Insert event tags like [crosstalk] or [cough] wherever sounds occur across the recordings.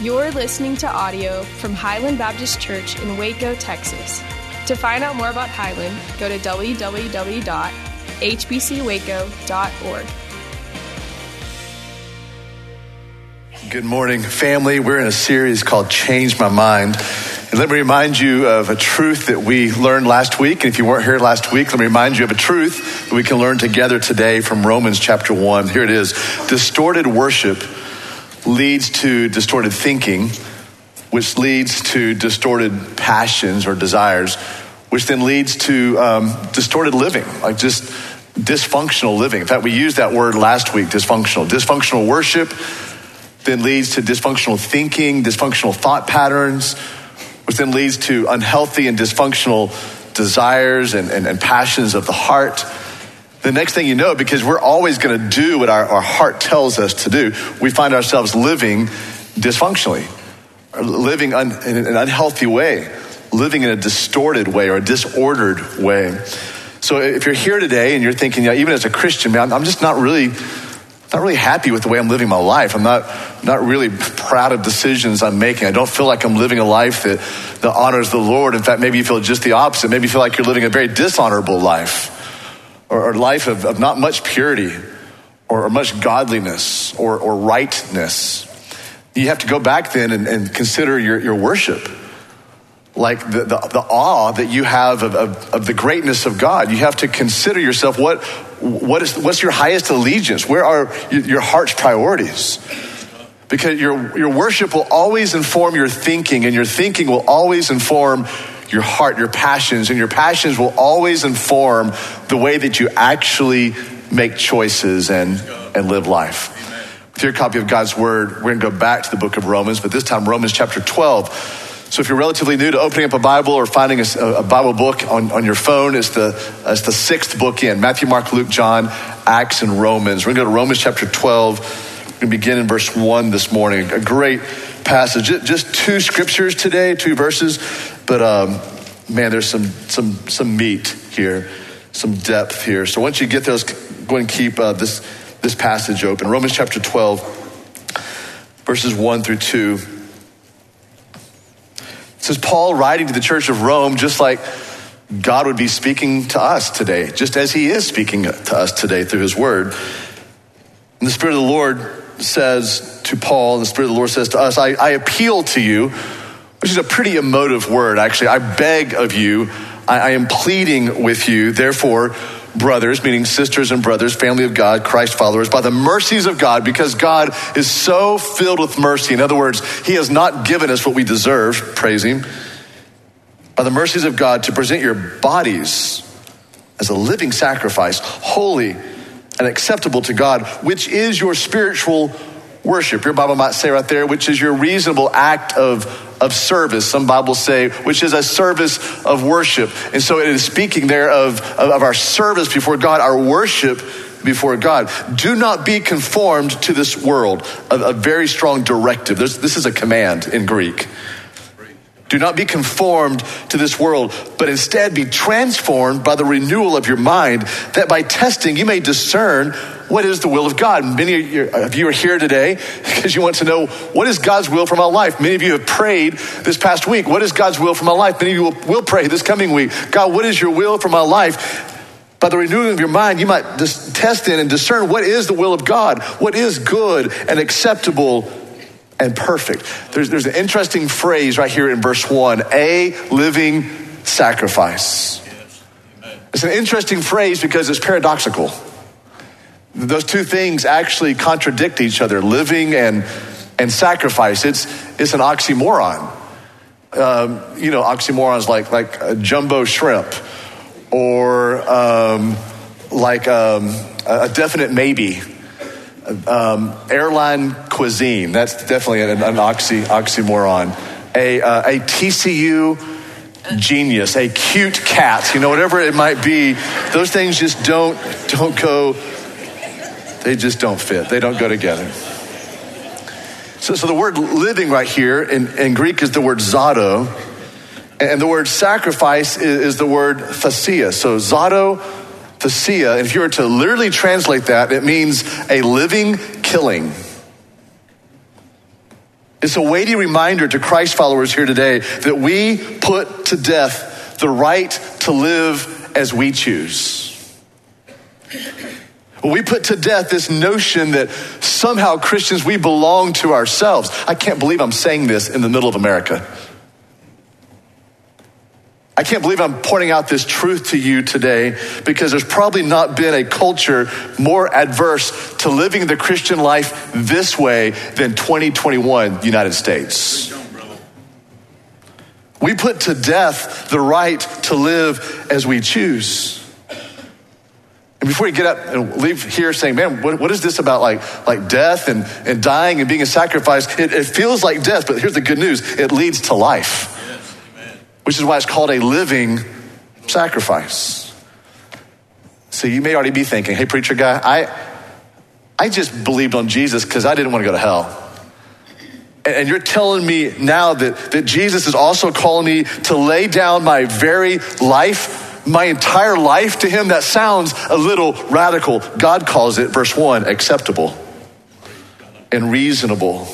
You're listening to audio from Highland Baptist Church in Waco, Texas. To find out more about Highland, go to www.hbcwaco.org. Good morning, family. We're in a series called Change My Mind. And let me remind you of a truth that we learned last week. And if you weren't here last week, let me remind you of a truth that we can learn together today from Romans chapter 1. Here it is Distorted worship leads to distorted thinking, which leads to distorted passions or desires, which then leads to um, distorted living, like just dysfunctional living. In fact, we used that word last week dysfunctional. Dysfunctional worship then leads to dysfunctional thinking, dysfunctional thought patterns, which then leads to unhealthy and dysfunctional desires and, and, and passions of the heart. The next thing you know, because we're always going to do what our, our heart tells us to do, we find ourselves living dysfunctionally, living un, in an unhealthy way, living in a distorted way or a disordered way. So if you're here today and you're thinking, yeah, even as a Christian, man, I'm just not really not really happy with the way I'm living my life. I'm not, not really proud of decisions I'm making. I don't feel like I'm living a life that, that honors the Lord. In fact, maybe you feel just the opposite. Maybe you feel like you're living a very dishonorable life or life of, of not much purity or, or much godliness or, or rightness. You have to go back then and, and consider your, your worship like the, the, the, awe that you have of, of, of, the greatness of God. You have to consider yourself what, what is, what's your highest allegiance? Where are your heart's priorities? Because your, your worship will always inform your thinking, and your thinking will always inform your heart, your passions, and your passions will always inform the way that you actually make choices and, and live life. With your copy of God's Word, we're going to go back to the book of Romans, but this time Romans chapter 12. So if you're relatively new to opening up a Bible or finding a, a Bible book on, on your phone, it's the, it's the sixth book in Matthew, Mark, Luke, John, Acts, and Romans. We're going to go to Romans chapter 12. We're going to begin in verse 1 this morning. A great passage. Just two scriptures today, two verses, but um, man, there's some, some, some meat here, some depth here. So once you get those, go and keep uh, this, this passage open. Romans chapter 12, verses 1 through 2. This is Paul writing to the church of Rome, just like God would be speaking to us today, just as he is speaking to us today through his word. And the Spirit of the Lord says to Paul, and the Spirit of the Lord says to us, I, I appeal to you, which is a pretty emotive word, actually. I beg of you, I, I am pleading with you, therefore, brothers, meaning sisters and brothers, family of God, Christ followers, by the mercies of God, because God is so filled with mercy. In other words, He has not given us what we deserve, praise Him, by the mercies of God to present your bodies as a living sacrifice, holy and acceptable to God, which is your spiritual worship. Your Bible might say right there, which is your reasonable act of, of service. Some Bibles say, which is a service of worship. And so it is speaking there of, of, our service before God, our worship before God. Do not be conformed to this world. A, a very strong directive. There's, this is a command in Greek. Do not be conformed to this world, but instead be transformed by the renewal of your mind, that by testing you may discern what is the will of God. Many of you are here today [laughs] because you want to know what is God's will for my life. Many of you have prayed this past week, what is God's will for my life? Many of you will, will pray this coming week, God, what is your will for my life? By the renewing of your mind, you might test in and discern what is the will of God, what is good and acceptable and perfect. There's, there's an interesting phrase right here in verse 1 a living sacrifice. It's an interesting phrase because it's paradoxical. Those two things actually contradict each other living and, and sacrifice. It's, it's an oxymoron. Um, you know, oxymorons like, like a jumbo shrimp or um, like um, a definite maybe. Um, airline cuisine, that's definitely an, an oxy, oxymoron. A, uh, a TCU genius, a cute cat, you know, whatever it might be, those things just don't, don't go they just don't fit, they don't go together. So, so the word living right here in, in Greek is the word zato, and the word sacrifice is, is the word thasia. So zato, thasia, if you were to literally translate that, it means a living killing. It's a weighty reminder to Christ followers here today that we put to death the right to live as we choose. We put to death this notion that somehow Christians, we belong to ourselves. I can't believe I'm saying this in the middle of America. I can't believe I'm pointing out this truth to you today because there's probably not been a culture more adverse to living the Christian life this way than 2021 United States. We put to death the right to live as we choose. And before you get up and leave here saying, man, what, what is this about like, like death and, and dying and being a sacrifice? It, it feels like death, but here's the good news it leads to life which is why it's called a living sacrifice. So you may already be thinking, hey, preacher guy, I, I just believed on Jesus because I didn't want to go to hell. And you're telling me now that, that Jesus is also calling me to lay down my very life, my entire life to Him? That sounds a little radical. God calls it, verse 1, acceptable and reasonable.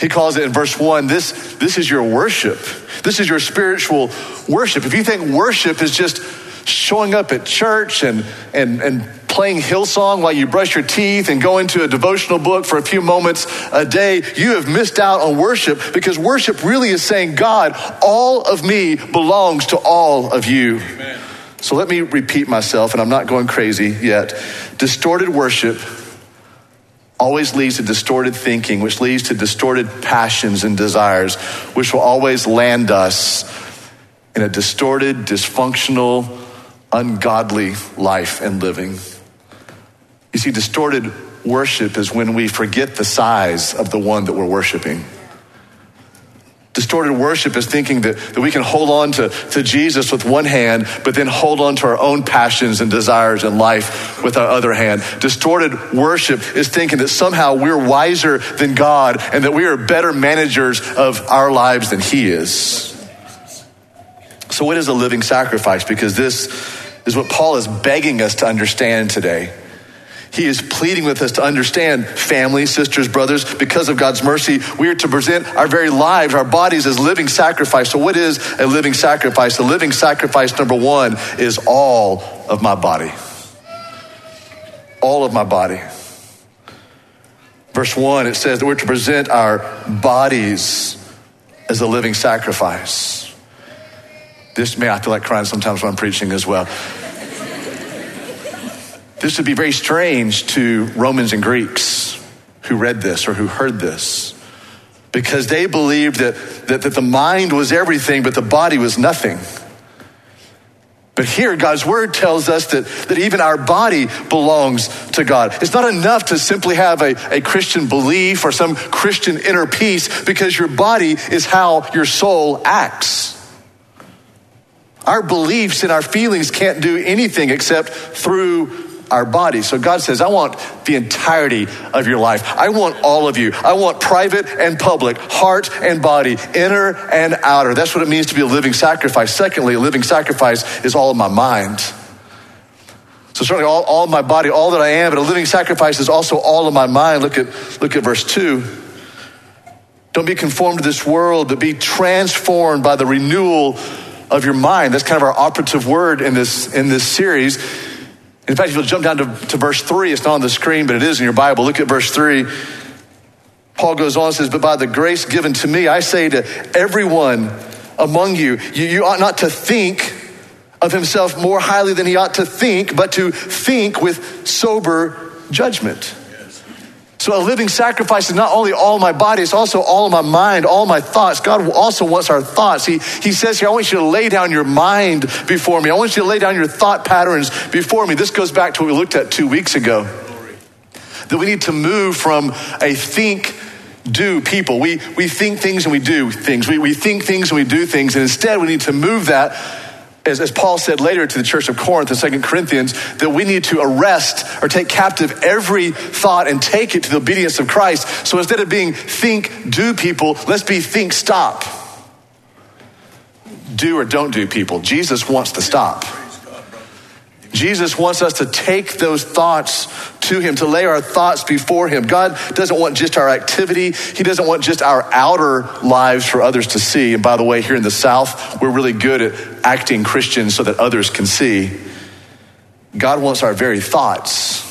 He calls it in verse 1 this, this is your worship. This is your spiritual worship. If you think worship is just showing up at church and, and, and playing Hillsong while you brush your teeth and go into a devotional book for a few moments a day, you have missed out on worship because worship really is saying, God, all of me belongs to all of you. Amen. So let me repeat myself, and I'm not going crazy yet. Distorted worship always leads to distorted thinking, which leads to distorted passions and desires, which will always land us in a distorted, dysfunctional, ungodly life and living. You see, distorted worship is when we forget the size of the one that we're worshiping. Distorted worship is thinking that, that we can hold on to, to Jesus with one hand, but then hold on to our own passions and desires in life with our other hand. Distorted worship is thinking that somehow we're wiser than God and that we are better managers of our lives than He is. So, what is a living sacrifice? Because this is what Paul is begging us to understand today. He is pleading with us to understand family, sisters, brothers, because of God's mercy, we are to present our very lives, our bodies as living sacrifice. So, what is a living sacrifice? A living sacrifice, number one, is all of my body. All of my body. Verse one, it says that we're to present our bodies as a living sacrifice. This may I feel like crying sometimes when I'm preaching as well. This would be very strange to Romans and Greeks who read this or who heard this because they believed that, that, that the mind was everything, but the body was nothing. But here, God's word tells us that, that even our body belongs to God. It's not enough to simply have a, a Christian belief or some Christian inner peace because your body is how your soul acts. Our beliefs and our feelings can't do anything except through our body. So God says, I want the entirety of your life. I want all of you. I want private and public, heart and body, inner and outer. That's what it means to be a living sacrifice. Secondly, a living sacrifice is all of my mind. So certainly all, all of my body, all that I am, but a living sacrifice is also all of my mind. Look at, look at verse 2. Don't be conformed to this world, but be transformed by the renewal of your mind. That's kind of our operative word in this, in this series in fact, if you'll jump down to, to verse 3, it's not on the screen, but it is in your Bible. Look at verse 3. Paul goes on and says, But by the grace given to me, I say to everyone among you, you, you ought not to think of himself more highly than he ought to think, but to think with sober judgment. So a living sacrifice is not only all my body, it's also all my mind, all my thoughts. God also wants our thoughts. He, he says here, I want you to lay down your mind before me. I want you to lay down your thought patterns before me. This goes back to what we looked at two weeks ago. That we need to move from a think, do people. We, we think things and we do things. We, we think things and we do things. And instead, we need to move that as, as, Paul said later to the church of Corinth in Second Corinthians, that we need to arrest or take captive every thought and take it to the obedience of Christ. So instead of being think, do people, let's be think, stop. Do or don't do people. Jesus wants to stop. Jesus wants us to take those thoughts to Him, to lay our thoughts before Him. God doesn't want just our activity, He doesn't want just our outer lives for others to see. And by the way, here in the South, we're really good at acting Christians so that others can see. God wants our very thoughts,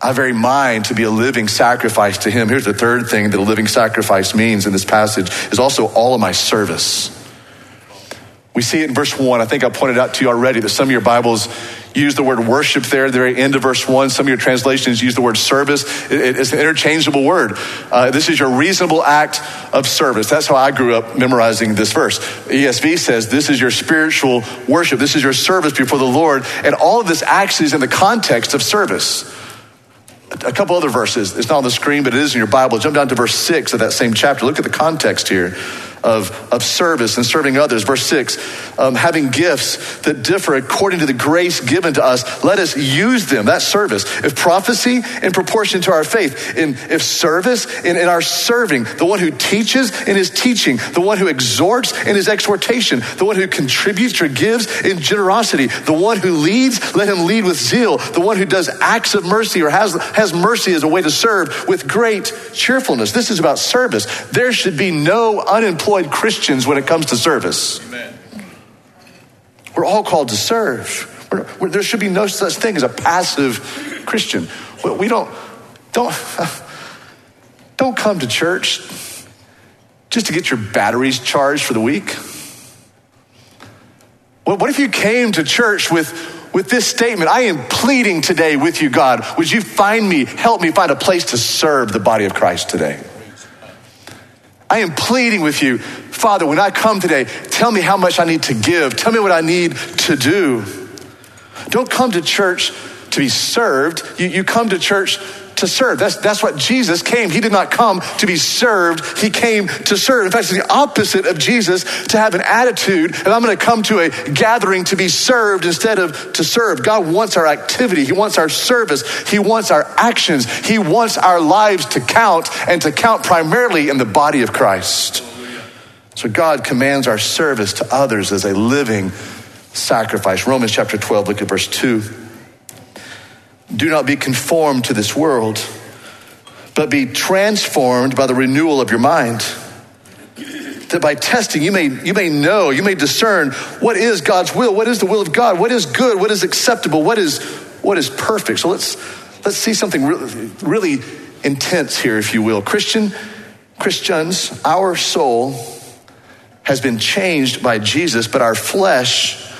our very mind to be a living sacrifice to Him. Here's the third thing that a living sacrifice means in this passage is also all of my service. We see it in verse 1. I think I pointed out to you already that some of your Bibles use the word worship there the very end of verse 1. Some of your translations use the word service. it's an interchangeable word. Uh, this is your reasonable act of service. That's how I grew up memorizing this verse. ESV says this is your spiritual worship. This is your service before the Lord. And all of this actually is in the context of service. A couple other verses. It's not on the screen, but it is in your Bible. Jump down to verse 6 of that same chapter. Look at the context here of, of service and serving others. Verse 6 um, having gifts that differ according to the grace given to us, let us use them. That service. If prophecy, in proportion to our faith. In, if service, in, in our serving. The one who teaches in his teaching. The one who exhorts in his exhortation. The one who contributes or gives in generosity. The one who leads, let him lead with zeal. The one who does acts of mercy or has, has mercy as a way to serve with great cheerfulness. This is about service. There should be no unemployed employed Christians when it comes to service. Amen. We're all called to serve. We're, we're, there should be no such thing as a passive Christian. We don't, don't, [laughs] don't come to church just to get your batteries charged for the week. What if you came to church with, with this statement? I am pleading today with you, God. Would you find me, help me find a place to serve the body of Christ today? I am pleading with you, Father, when I come today, tell me how much I need to give. Tell me what I need to do. Don't come to church to be served. You, you come to church to serve. That's, that's what Jesus came. He did not come to be served, he came to serve. In fact, it's the opposite of Jesus to have an attitude, and I'm going to come to a gathering to be served instead of to serve. God wants our activity, He wants our service, He wants our actions, He wants our lives to count and to count primarily in the body of Christ. So God commands our service to others as a living sacrifice. Romans chapter 12, look at verse 2. Do not be conformed to this world, but be transformed by the renewal of your mind. That by testing you may, you may know, you may discern what is God's will, what is the will of God, what is good, what is acceptable, what is, what is perfect. So let's, let's see something really, really intense here, if you will. Christian, Christians, our soul has been changed by Jesus, but our flesh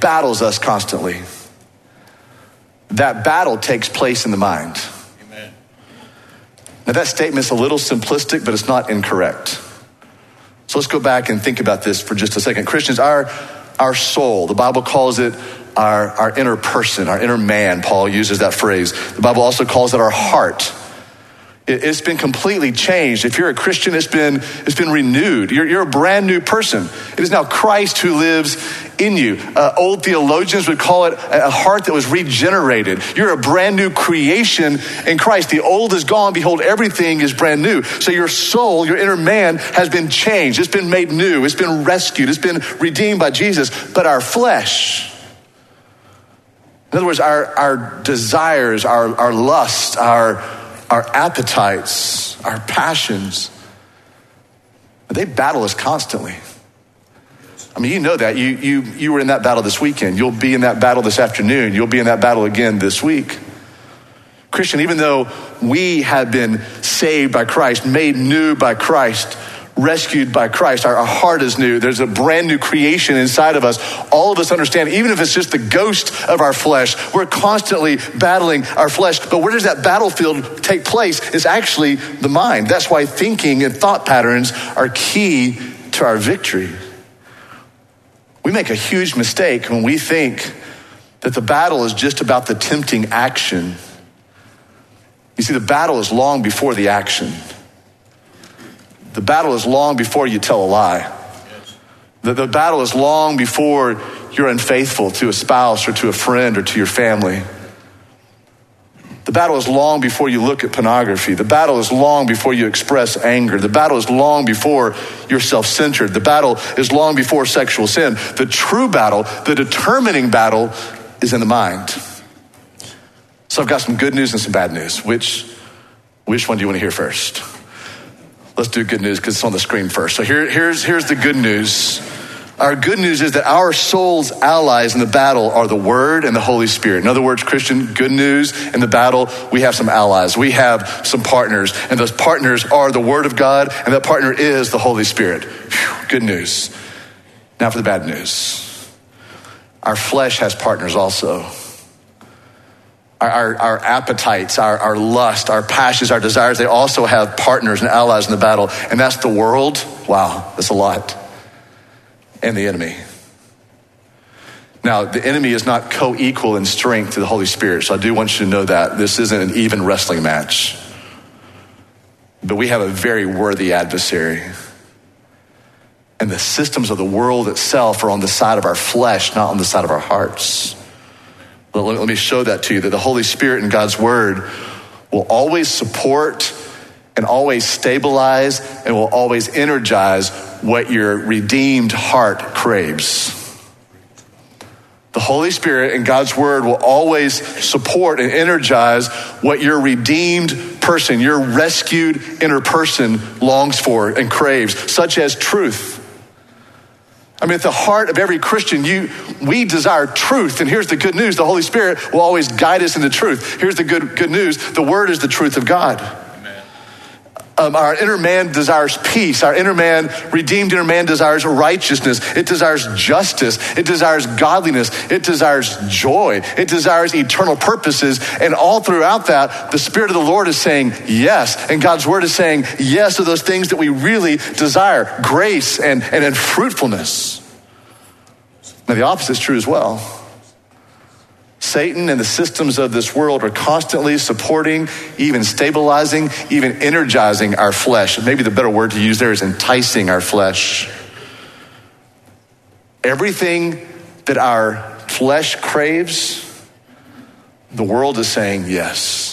battles us constantly that battle takes place in the mind. Amen. Now, that statement's a little simplistic, but it's not incorrect. So let's go back and think about this for just a second. Christians, our, our soul, the Bible calls it our, our inner person, our inner man. Paul uses that phrase. The Bible also calls it our heart. It's been completely changed. If you're a Christian, it's been, it's been renewed. You're, you're a brand new person. It is now Christ who lives in you. Uh, old theologians would call it a heart that was regenerated. You're a brand new creation in Christ. The old is gone. Behold, everything is brand new. So your soul, your inner man has been changed. It's been made new. It's been rescued. It's been redeemed by Jesus. But our flesh, in other words, our, our desires, our, our lust, our our appetites, our passions, they battle us constantly. I mean, you know that. You, you, you were in that battle this weekend. You'll be in that battle this afternoon. You'll be in that battle again this week. Christian, even though we have been saved by Christ, made new by Christ, rescued by Christ. Our, our, heart is new. There's a brand new creation inside of us. All of us understand, even if it's just the ghost of our flesh, we're constantly battling our flesh. But where does that battlefield take place? It's actually the mind. That's why thinking and thought patterns are key to our victory. We make a huge mistake when we think that the battle is just about the tempting action. You see, the battle is long before the action. The battle is long before you tell a lie. The, the battle is long before you're unfaithful to a spouse or to a friend or to your family. The battle is long before you look at pornography. The battle is long before you express anger. The battle is long before you're self centered. The battle is long before sexual sin. The true battle, the determining battle, is in the mind. So I've got some good news and some bad news. Which, which one do you want to hear first? Let's do good news because it's on the screen first. So here, here's, here's the good news. Our good news is that our soul's allies in the battle are the Word and the Holy Spirit. In other words, Christian, good news in the battle, we have some allies. We have some partners, and those partners are the Word of God, and that partner is the Holy Spirit. Whew, good news. Now for the bad news. Our flesh has partners also. Our, our, appetites, our, our lust, our passions, our desires, they also have partners and allies in the battle. And that's the world. Wow, that's a lot and the enemy. Now, the enemy is not co equal in strength to the Holy Spirit, so I do want you to know that. This isn't an even wrestling match. But we have a very worthy adversary. And the systems of the world itself are on the side of our flesh, not on the side of our hearts. Let me show that to you that the Holy Spirit and God's Word will always support and always stabilize and will always energize what your redeemed heart craves. The Holy Spirit and God's Word will always support and energize what your redeemed person, your rescued inner person longs for and craves, such as truth. I mean, at the heart of every Christian, you, we desire truth. And here's the good news the Holy Spirit will always guide us into truth. Here's the good, good news the Word is the truth of God. Um, our inner man desires peace. Our inner man, redeemed inner man, desires righteousness. It desires justice. It desires godliness. It desires joy. It desires eternal purposes. And all throughout that, the Spirit of the Lord is saying yes. And God's Word is saying yes to those things that we really desire grace and, and, and fruitfulness. Now, the opposite is true as well. Satan and the systems of this world are constantly supporting, even stabilizing, even energizing our flesh. Maybe the better word to use there is enticing our flesh. Everything that our flesh craves, the world is saying yes.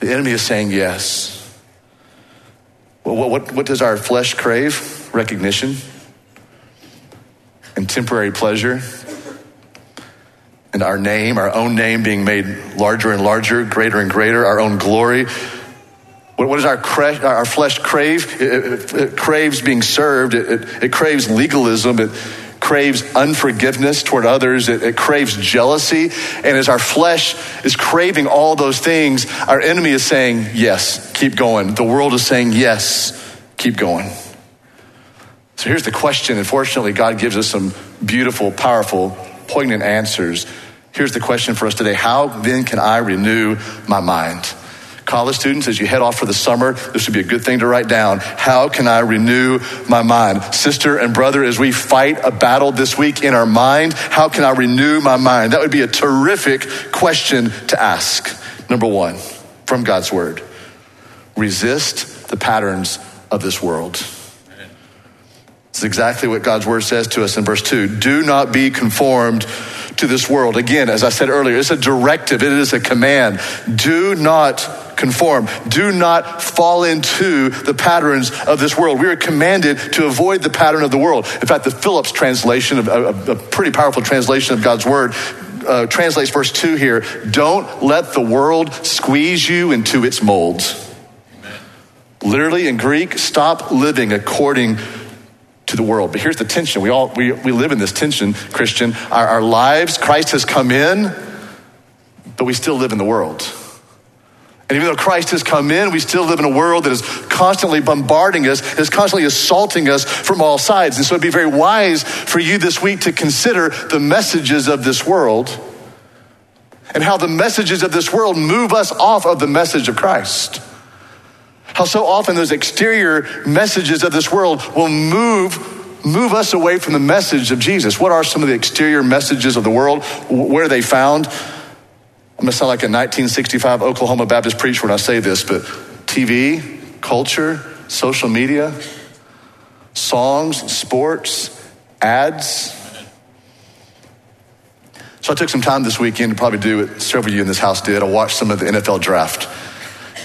The enemy is saying yes. Well, what, what, what does our flesh crave? Recognition and temporary pleasure and our name, our own name being made larger and larger, greater and greater, our own glory. What, what does our, cre- our flesh crave? It, it, it craves being served, it, it, craves legalism, it craves unforgiveness toward others, it craves jealousy. And as our flesh is craving all those things, our enemy is saying, Yes, keep going. The world is saying, Yes, keep going. So here's the question. Unfortunately, God gives us some beautiful, powerful, poignant answers Here's the question for us today How then can I renew my mind? College students, as you head off for the summer, this would be a good thing to write down. How can I renew my mind? Sister and brother, as we fight a battle this week in our mind, how can I renew my mind? That would be a terrific question to ask. Number one, from God's word resist the patterns of this world. It's exactly what God's word says to us in verse 2. Do not be conformed to this world. Again, as I said earlier, it's a directive, it is a command. Do not conform. Do not fall into the patterns of this world. We are commanded to avoid the pattern of the world. In fact, the Phillips translation, a, a, pretty powerful translation of God's word, uh, translates verse 2 here Don't let the world squeeze you into its molds. Literally in Greek, stop living according to the world. But here's the tension. We all we, we live in this tension, Christian. Our, our lives, Christ has come in, but we still live in the world. And even though Christ has come in, we still live in a world that is constantly bombarding us, is constantly assaulting us from all sides. And so it'd be very wise for you this week to consider the messages of this world and how the messages of this world move us off of the message of Christ. How so often those exterior messages of this world will move move us away from the message of Jesus. What are some of the exterior messages of the world? Where are they found? I'm gonna sound like a 1965 Oklahoma Baptist preacher when I say this, but TV, culture, social media, songs, sports, ads. So I took some time this weekend to probably do what several of you in this house did. I watched some of the NFL draft.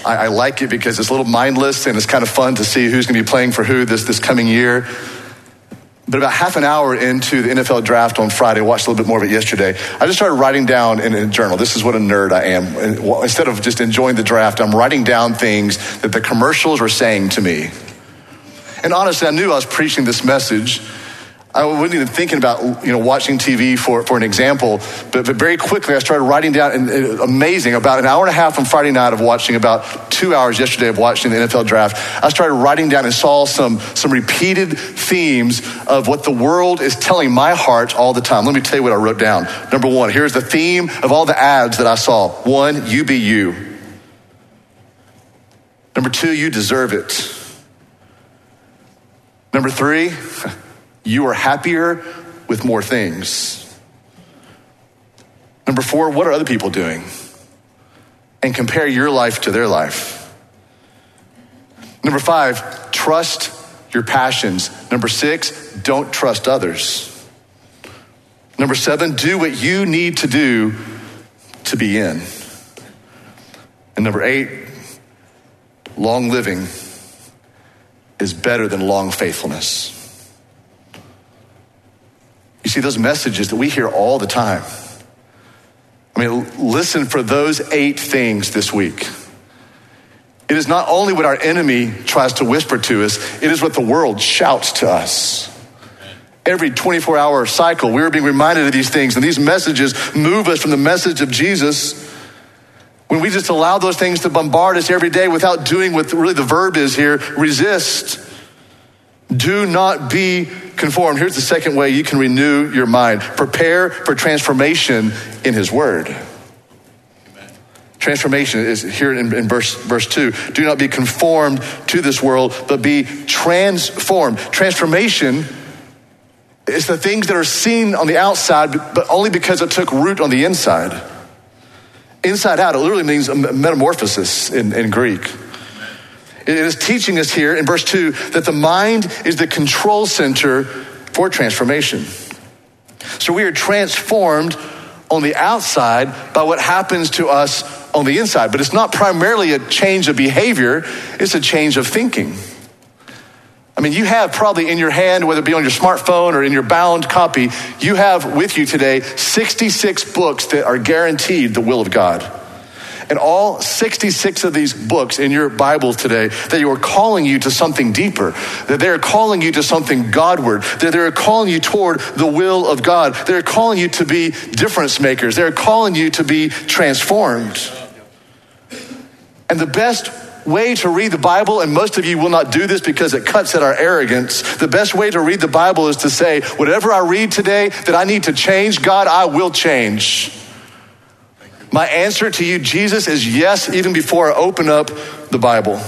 I, I like it because it's a little mindless and it's kind of fun to see who's going to be playing for who this, this coming year. But about half an hour into the NFL draft on Friday, I watched a little bit more of it yesterday. I just started writing down in a journal. This is what a nerd I am. Instead of just enjoying the draft, I'm writing down things that the commercials were saying to me. And honestly, I knew I was preaching this message I wasn't even thinking about you know watching TV for, for an example, but, but very quickly I started writing down and, and amazing about an hour and a half on Friday night of watching about two hours yesterday of watching the NFL draft. I started writing down and saw some some repeated themes of what the world is telling my heart all the time. Let me tell you what I wrote down. Number one, here's the theme of all the ads that I saw. One, you be you. Number two, you deserve it. Number three. [laughs] You are happier with more things. Number four, what are other people doing? And compare your life to their life. Number five, trust your passions. Number six, don't trust others. Number seven, do what you need to do to be in. And number eight, long living is better than long faithfulness. You see, those messages that we hear all the time. I mean, listen for those eight things this week. It is not only what our enemy tries to whisper to us, it is what the world shouts to us. Every 24 hour cycle, we're being reminded of these things, and these messages move us from the message of Jesus. When we just allow those things to bombard us every day without doing what really the verb is here resist. Do not be conformed. Here's the second way you can renew your mind prepare for transformation in His Word. Transformation is here in, in, verse, verse 2. Do not be conformed to this world, but be transformed. Transformation is the things that are seen on the outside, but only because it took root on the inside. Inside out, it literally means metamorphosis in, in Greek. It is teaching us here in verse 2 that the mind is the control center for transformation. So we are transformed on the outside by what happens to us on the inside. But it's not primarily a change of behavior, it's a change of thinking. I mean, you have probably in your hand, whether it be on your smartphone or in your bound copy, you have with you today 66 books that are guaranteed the will of God. And all 66 of these books in your Bible today, that you are calling you to something deeper, that they're calling you to something Godward, that they're calling you toward the will of God. They're calling you to be difference makers. They're calling you to be transformed. And the best way to read the Bible, and most of you will not do this because it cuts at our arrogance. The best way to read the Bible is to say, whatever I read today that I need to change, God, I will change. My answer to you, Jesus, is yes, even before I open up the Bible.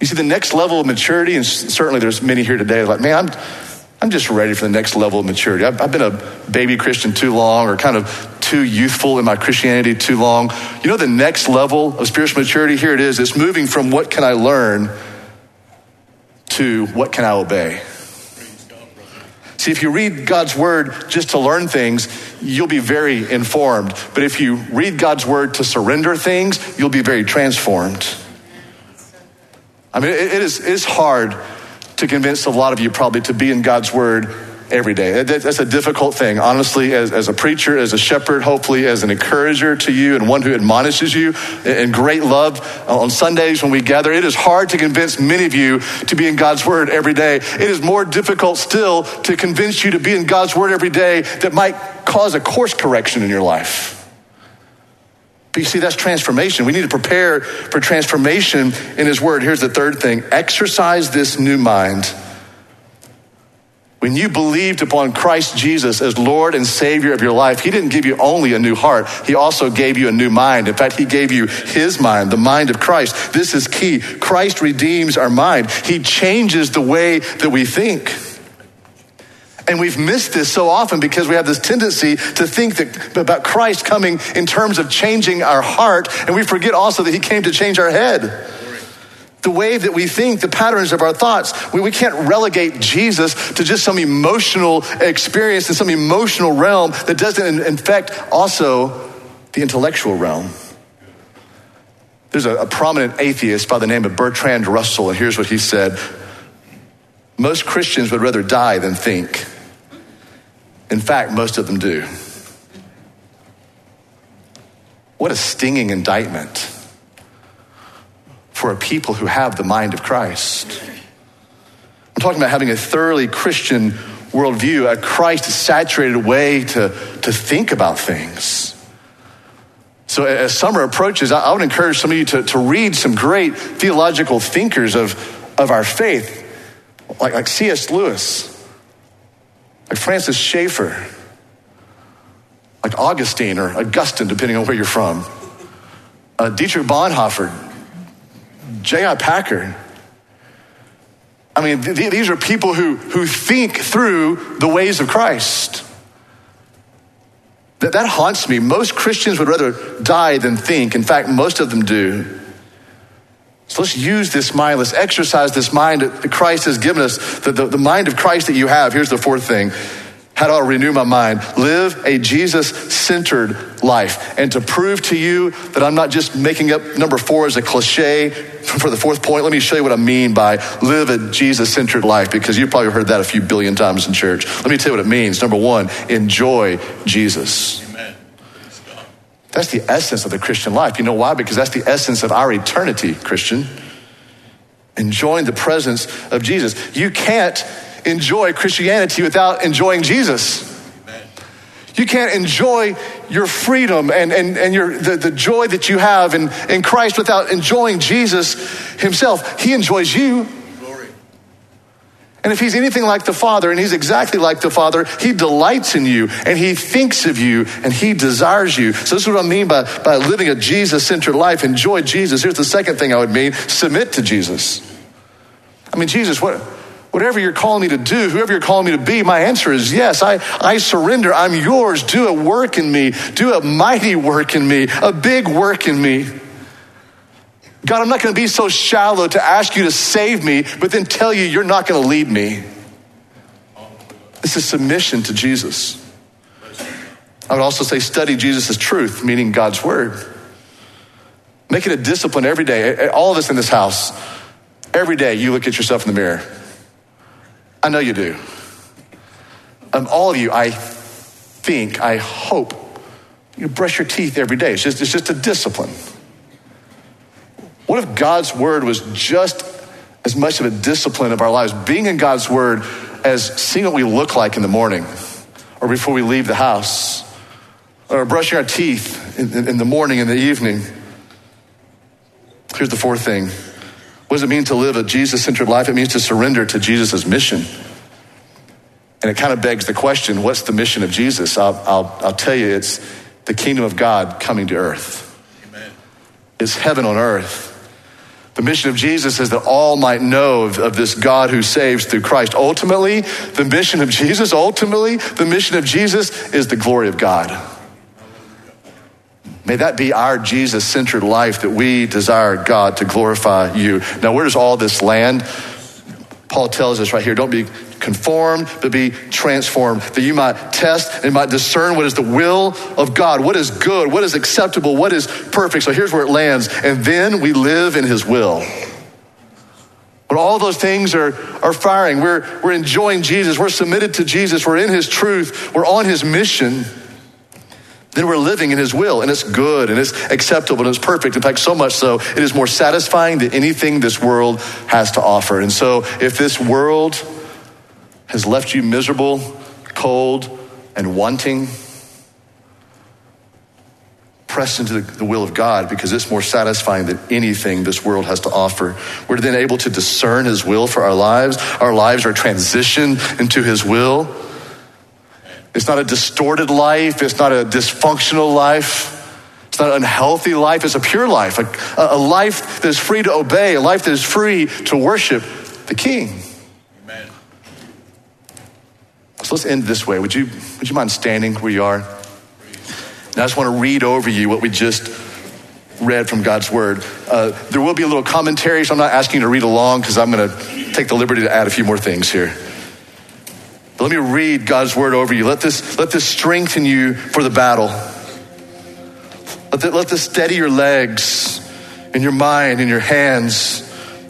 You see, the next level of maturity, and certainly there's many here today, like, man, I'm, I'm just ready for the next level of maturity. I've, I've been a baby Christian too long, or kind of too youthful in my Christianity too long. You know, the next level of spiritual maturity, here it is, it's moving from what can I learn to what can I obey. See, if you read God's word just to learn things, you'll be very informed. But if you read God's word to surrender things, you'll be very transformed. I mean, it is, it is hard to convince a lot of you probably to be in God's word every day. That's a difficult thing, honestly, as, as a preacher, as a shepherd, hopefully as an encourager to you and one who admonishes you in great love uh, on Sundays when we gather. It is hard to convince many of you to be in God's word every day. It is more difficult still to convince you to be in God's word every day that might cause a course correction in your life. But you see, that's transformation. We need to prepare for transformation in His Word. Here's the third thing exercise this new mind when you believed upon Christ Jesus as Lord and Savior of your life, He didn't give you only a new heart, He also gave you a new mind. In fact, He gave you His mind, the mind of Christ. This is key. Christ redeems our mind, He changes the way that we think. And we've missed this so often because we have this tendency to think that about Christ coming in terms of changing our heart, and we forget also that He came to change our head. The way that we think, the patterns of our thoughts. We, we can't relegate Jesus to just some emotional experience in some emotional realm that doesn't infect also the intellectual realm. There's a, a prominent atheist by the name of Bertrand Russell, and here's what he said Most Christians would rather die than think. In fact, most of them do. What a stinging indictment for a people who have the mind of Christ. I'm talking about having a thoroughly Christian worldview, a Christ saturated way to, to think about things. So, as summer approaches, I would encourage some of you to, to read some great theological thinkers of, of our faith, like, like C.S. Lewis, like Francis Schaeffer, like Augustine or Augustine, depending on where you're from, uh, Dietrich Bonhoeffer, J.I. Packer. I mean, th- these are people who, who think through the ways of Christ. That, that haunts me. Most Christians would rather die than think. In fact, most of them do. So let's use this mind. Let's exercise this mind that Christ has given us. The, the, the mind of Christ that you have. Here's the fourth thing how do I renew my mind? Live a Jesus centered life. And to prove to you that I'm not just making up number four as a cliche for the fourth point, let me show you what I mean by live a Jesus centered life because you've probably heard that a few billion times in church. Let me tell you what it means. Number one, enjoy Jesus. Amen. That's the essence of the Christian life. You know why? Because that's the essence of our eternity, Christian. Enjoying the presence of Jesus. You can't enjoy Christianity without enjoying Jesus. You can't enjoy your freedom and, and, and your, the, the joy that you have in, in Christ without enjoying Jesus himself. He enjoys you. Glory. And if he's anything like the Father, and he's exactly like the Father, he delights in you and he thinks of you and he desires you. So, this is what I mean by, by living a Jesus centered life. Enjoy Jesus. Here's the second thing I would mean submit to Jesus. I mean, Jesus, what, Whatever you're calling me to do, whoever you're calling me to be, my answer is yes. I, I surrender. I'm yours. Do a work in me. Do a mighty work in me, a big work in me. God, I'm not going to be so shallow to ask you to save me, but then tell you you're not going to lead me. This is submission to Jesus. I would also say study Jesus' truth, meaning God's word. Make it a discipline every day. All of us in this house, every day you look at yourself in the mirror. I know you do. Um, all of you, I think, I hope, you brush your teeth every day. It's just, it's just a discipline. What if God's word was just as much of a discipline of our lives, being in God's word as seeing what we look like in the morning or before we leave the house or brushing our teeth in, in the morning and the evening? Here's the fourth thing what does it mean to live a Jesus centered life? It means to surrender to Jesus' mission. And it kind of begs the question what's the mission of Jesus? I'll, I'll, I'll tell you, it's the kingdom of God coming to earth. Amen. It's heaven on earth. The mission of Jesus is that all might know of, of, this God who saves through Christ. Ultimately, the mission of Jesus, ultimately, the mission of Jesus is the glory of God. May that be our Jesus centered life that we desire God to glorify you. Now, where does all this land? Paul tells us right here don't be conformed, but be transformed, that you might test and might discern what is the will of God, what is good, what is acceptable, what is perfect. So here's where it lands. And then we live in his will. When all those things are, are firing, we're, we're enjoying Jesus, we're submitted to Jesus, we're in his truth, we're on his mission then we're living in His will, and it's good, and it's acceptable, and it's perfect. In fact, so much so, it is more satisfying than anything this world has to offer. And so, if this world has left you miserable, cold, and wanting, press into the will of God because it's more satisfying than anything this world has to offer. We're then able to discern His will for our lives. Our lives are transitioned into His will. It's not a distorted life. It's not a dysfunctional life. It's not an unhealthy life. It's a pure life, a, a life that is free to obey, a life that is free to worship the King. Amen. So let's end this way. Would you, would you mind standing where you are? And I just want to read over you what we just read from God's word. Uh, there will be a little commentary, so I'm not asking you to read along because I'm going to take the liberty to add a few more things here. Let me read God's word over you. Let this, let this strengthen you for the battle. Let, the, let this steady your legs and your mind and your hands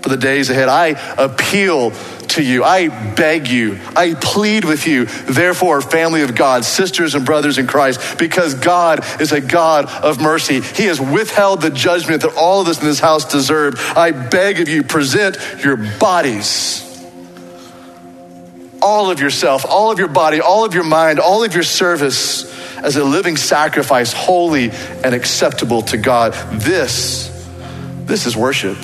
for the days ahead. I appeal to you. I beg you. I plead with you. Therefore, family of God, sisters and brothers in Christ, because God is a God of mercy. He has withheld the judgment that all of us in this house deserve. I beg of you, present your bodies. All of yourself, all of your body, all of your mind, all of your service as a living sacrifice, holy and acceptable to God. This, this is worship.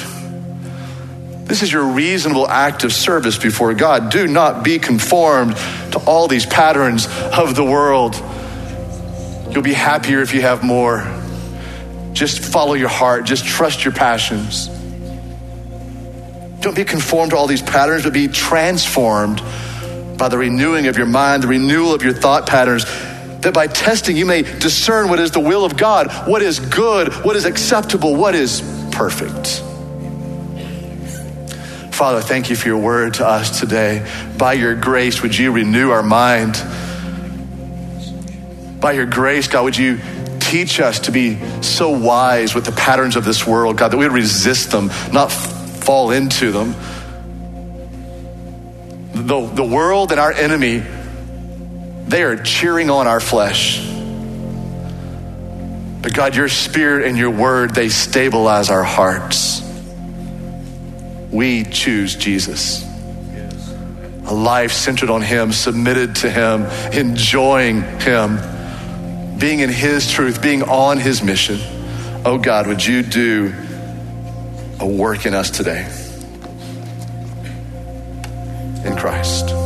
This is your reasonable act of service before God. Do not be conformed to all these patterns of the world. You'll be happier if you have more. Just follow your heart, just trust your passions. Don't be conformed to all these patterns, but be transformed by the renewing of your mind, the renewal of your thought patterns, that by testing you may discern what is the will of God, what is good, what is acceptable, what is perfect. Father, thank you for your word to us today. By your grace, would you renew our mind? By your grace, God, would you teach us to be so wise with the patterns of this world, God, that we resist them, not fall into them. The, the world and our enemy, they are cheering on our flesh. But God, your spirit and your word, they stabilize our hearts we choose Jesus. A life centered on Him, submitted to Him, enjoying Him, being in His truth, being on His mission. Oh God, would you do a work in us today? in Christ.